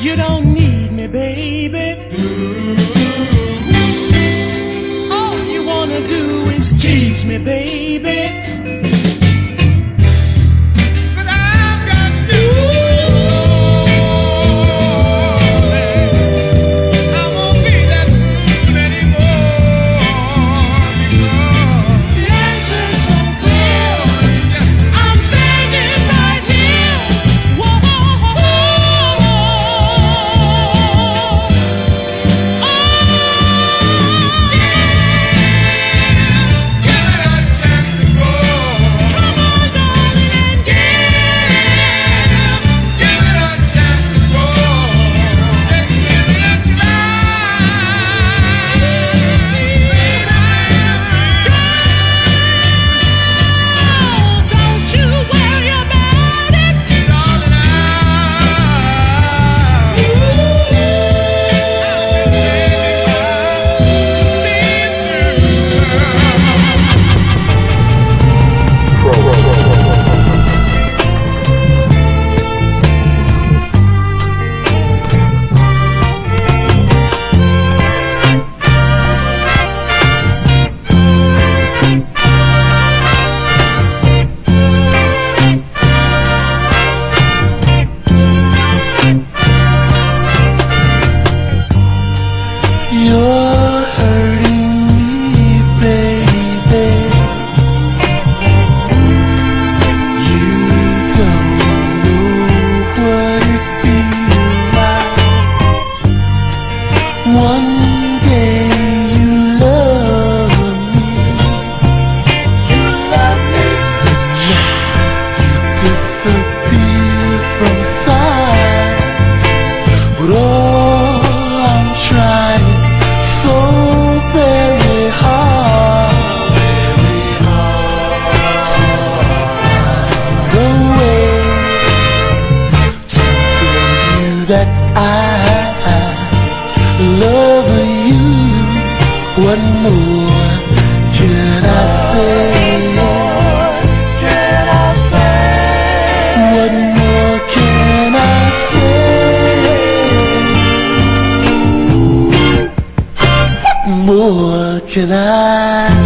You don't More can I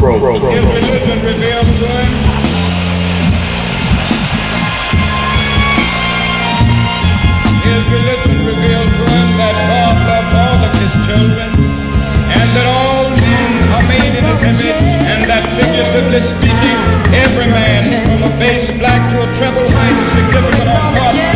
Pro. Pro. Pro. Religion revealed to him? Religion revealed to him that God loves all of his children and that all men are made in his image and that figuratively speaking, every man from a bass black to a treble white is significant on God's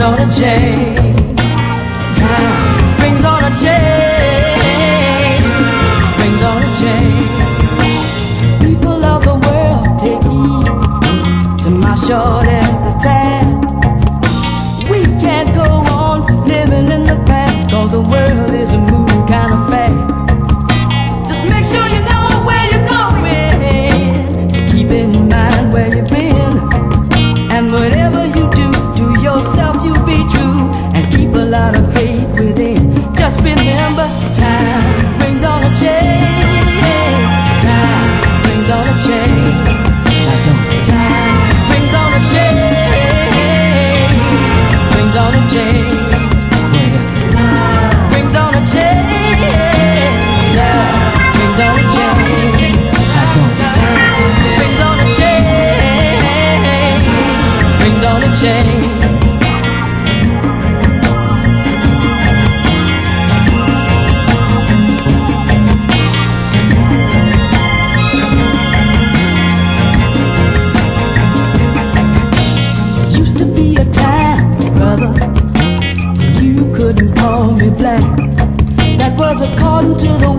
brings on a change. Time brings on a change. Brings on a chain. People of the world, take heed to my short end. to the